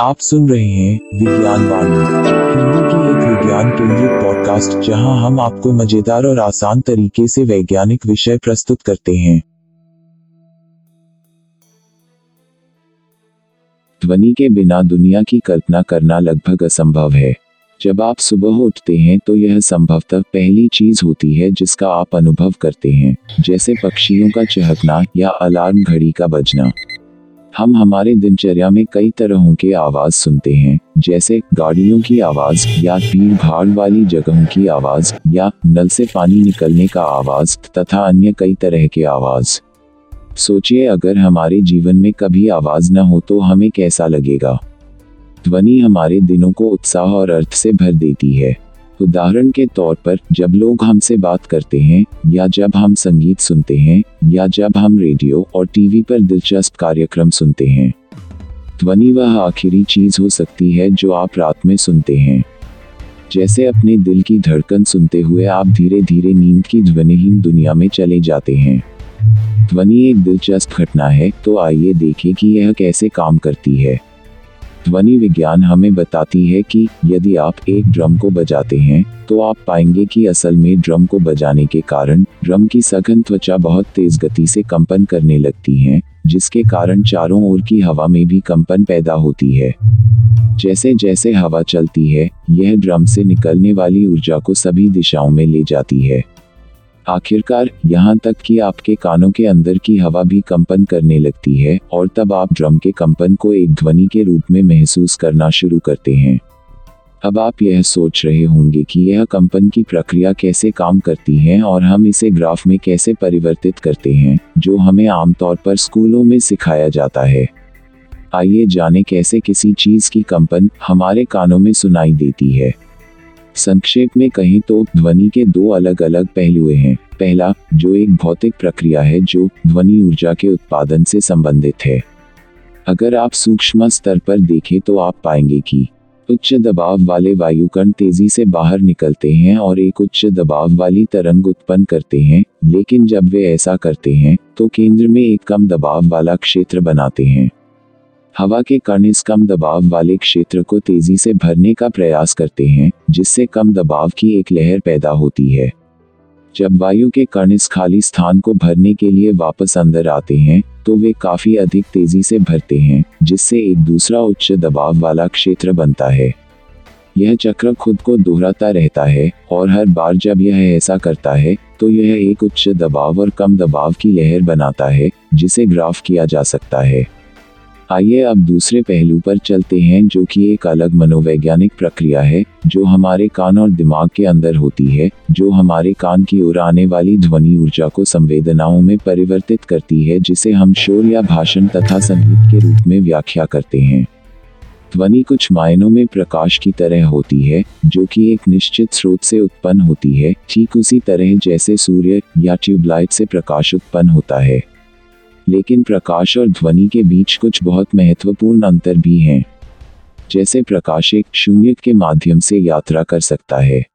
आप सुन रहे हैं विज्ञान वाणी, हिंदी की एक विज्ञान केंद्रित पॉडकास्ट जहाँ हम आपको मज़ेदार और आसान तरीके से वैज्ञानिक विषय प्रस्तुत करते हैं। ध्वनि के बिना दुनिया की कल्पना करना लगभग असंभव है। जब आप सुबह उठते हैं तो यह संभवतः पहली चीज़ होती है जिसका आप अनुभव करते हैं, जैसे पक्षियों का चहकना या अलार्म घड़ी का बजना। हम हमारे दिनचर्या में कई तरहों के आवाज़ सुनते हैं, जैसे गाड़ियों की आवाज़ या भीड़ भाड़ वाली जगहों की आवाज़ या नल से पानी निकलने का आवाज़ तथा अन्य कई तरह के आवाज़। सोचिए अगर हमारे जीवन में कभी आवाज़ न हो तो हमें कैसा लगेगा? ध्वनि हमारे दिनों को उत्साह और अर्थ से भर देती है। उदाहरण के तौर पर, जब लोग हमसे बात करते हैं, या जब हम संगीत सुनते हैं, या जब हम रेडियो और टीवी पर दिलचस्प कार्यक्रम सुनते हैं। ध्वनि वह आखिरी चीज़ हो सकती है जो आप रात में सुनते हैं। जैसे अपने दिल की धड़कन सुनते हुए आप धीरे धीरे नींद की ध्वनिहीन दुनिया में चले जाते हैं। ध्वनि एक दिलचस्प घटना है तो आइए देखें कि यह कैसे काम करती है। ध्वनि विज्ञान हमें बताती है कि यदि आप एक ड्रम को बजाते हैं तो आप पाएँगे कि असल में ड्रम को बजाने के कारण ड्रम की सघन त्वचा बहुत तेज गति से कंपन करने लगती है, जिसके कारण चारों ओर की हवा में भी कंपन पैदा होती है। जैसे जैसे हवा चलती है, यह ड्रम से निकलने वाली ऊर्जा को सभी दिशाओं में ले जाती है। आखिरकार, यहाँ तक कि आपके कानों के अंदर की हवा भी कंपन करने लगती है, और तब आप ड्रम के कंपन को एक ध्वनि के रूप में महसूस करना शुरू करते हैं। अब आप यह सोच रहे होंगे कि यह कंपन की प्रक्रिया कैसे काम करती है और हम इसे ग्राफ में कैसे परिवर्तित करते हैं, जो हमें आमतौर पर स्कूलों में सिखाया जाता है। आइए जाने कैसे किसी चीज़ की कंपन हमारे कानों में सुनाई देती है। संक्षेप में कहें तो ध्वनि के दो अलग अलग पहलू हैं। पहला, जो एक भौतिक प्रक्रिया है जो ध्वनि ऊर्जा के उत्पादन से संबंधित है। अगर आप सूक्ष्म स्तर पर देखें तो आप पाएँगे कि, उच्च दबाव वाले वायु कण तेज़ी से बाहर निकलते हैं और एक उच्च दबाव वाली तरंग उत्पन्न करते हैं, लेकिन जब वे ऐसा करते हैं तो केंद्र में एक कम दबाव वाला क्षेत्र बनाते हैं। हवा के कण इस कम दबाव वाले क्षेत्र को तेज़ी से भरने का प्रयास करते हैं, जिससे कम दबाव की एक लहर पैदा होती है। जब वायु के कण इस खाली स्थान को भरने के लिए वापस अंदर आते हैं तो वे काफ़ी अधिक तेज़ी से भरते हैं, जिससे एक दूसरा उच्च दबाव वाला क्षेत्र बनता है। यह चक्र खुद को दोहराता रहता है, और हर बार जब यह ऐसा करता है तो यह एक उच्च दबाव और कम दबाव की लहर बनाता है, जिसे ग्राफ किया जा सकता है। आइए अब दूसरे पहलू पर चलते हैं जो कि एक अलग मनोवैज्ञानिक प्रक्रिया है, जो हमारे कान और दिमाग के अंदर होती है, जो हमारे कान की ओर आने वाली ध्वनि ऊर्जा को संवेदनाओं में परिवर्तित करती है, जिसे हम शोर या भाषण तथा संगीत के रूप में व्याख्या करते हैं। ध्वनि कुछ मायनों में प्रकाश की तरह होती है, जो कि एक निश्चित स्रोत से उत्पन्न होती है, ठीक उसी तरह जैसे सूर्य या ट्यूबलाइट से प्रकाश उत्पन्न होता है। लेकिन प्रकाश और ध्वनि के बीच कुछ बहुत महत्वपूर्ण अंतर भी हैं। जैसे प्रकाश एक शून्य के माध्यम से यात्रा कर सकता है।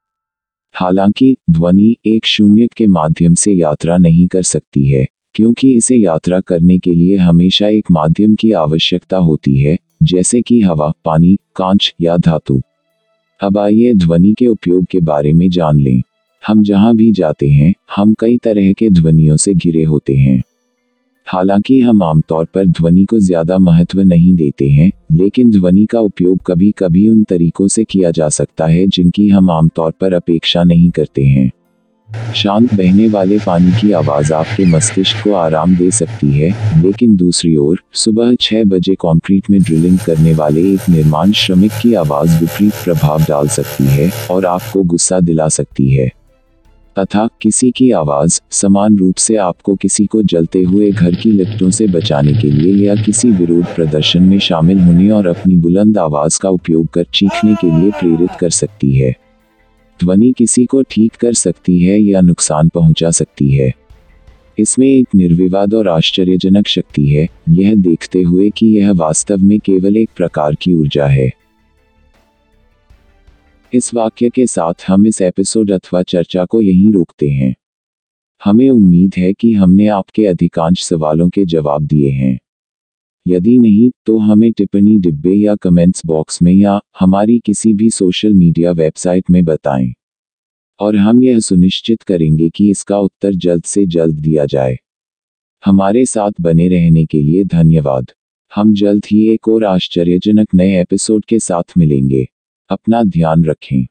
हालाँकि, ध्वनि एक शून्य के माध्यम से यात्रा नहीं कर सकती है, क्योंकि इसे यात्रा करने के लिए हमेशा एक माध्यम की आवश्यकता होती है, जैसे कि हवा, पानी, कांच या धातु। अब आइए ध्वनि के उपयोग के बारे में जान लें। हम जहाँ भी जाते हैं, हम कई तरह के ध्वनियों से घिरे होते हैं। हालाँकि हम आमतौर पर ध्वनि को ज़्यादा महत्व नहीं देते हैं, लेकिन ध्वनि का उपयोग कभी कभी उन तरीकों से किया जा सकता है जिनकी हम आमतौर पर अपेक्षा नहीं करते हैं। शांत बहने वाले पानी की आवाज़ आपके मस्तिष्क को आराम दे सकती है, लेकिन दूसरी ओर, सुबह छह बजे कंक्रीट में ड्रिलिंग करने वाले एक निर्माण श्रमिक की आवाज़ विपरीत प्रभाव डाल सकती है और आपको गुस्सा दिला सकती है। तथा किसी की आवाज़ समान रूप से आपको किसी को जलते हुए घर की लिफ्टों से बचाने के लिए या किसी विरोध प्रदर्शन में शामिल होने और अपनी बुलंद आवाज़ का उपयोग कर चीखने के लिए प्रेरित कर सकती है। ध्वनि किसी को ठीक कर सकती है या नुकसान पहुँचा सकती है। इसमें एक निर्विवाद और आश्चर्यजनक शक्ति है, यह देखते हुए कि यह वास्तव में केवल एक प्रकार की ऊर्जा है। इस वाक्य के साथ हम इस एपिसोड अथवा चर्चा को यहीं रोकते हैं। हमें उम्मीद है कि हमने आपके अधिकांश सवालों के जवाब दिए हैं। यदि नहीं तो हमें टिप्पणी डिब्बे या कमेंट्स बॉक्स में या हमारी किसी भी सोशल मीडिया वेबसाइट में बताएँ। और हम यह सुनिश्चित करेंगे कि इसका उत्तर जल्द से जल्द दिया जाए। हमारे साथ बने रहने के लिए धन्यवाद। हम जल्द ही एक और आश्चर्यजनक नए एपिसोड के साथ मिलेंगे। अपना ध्यान रखें।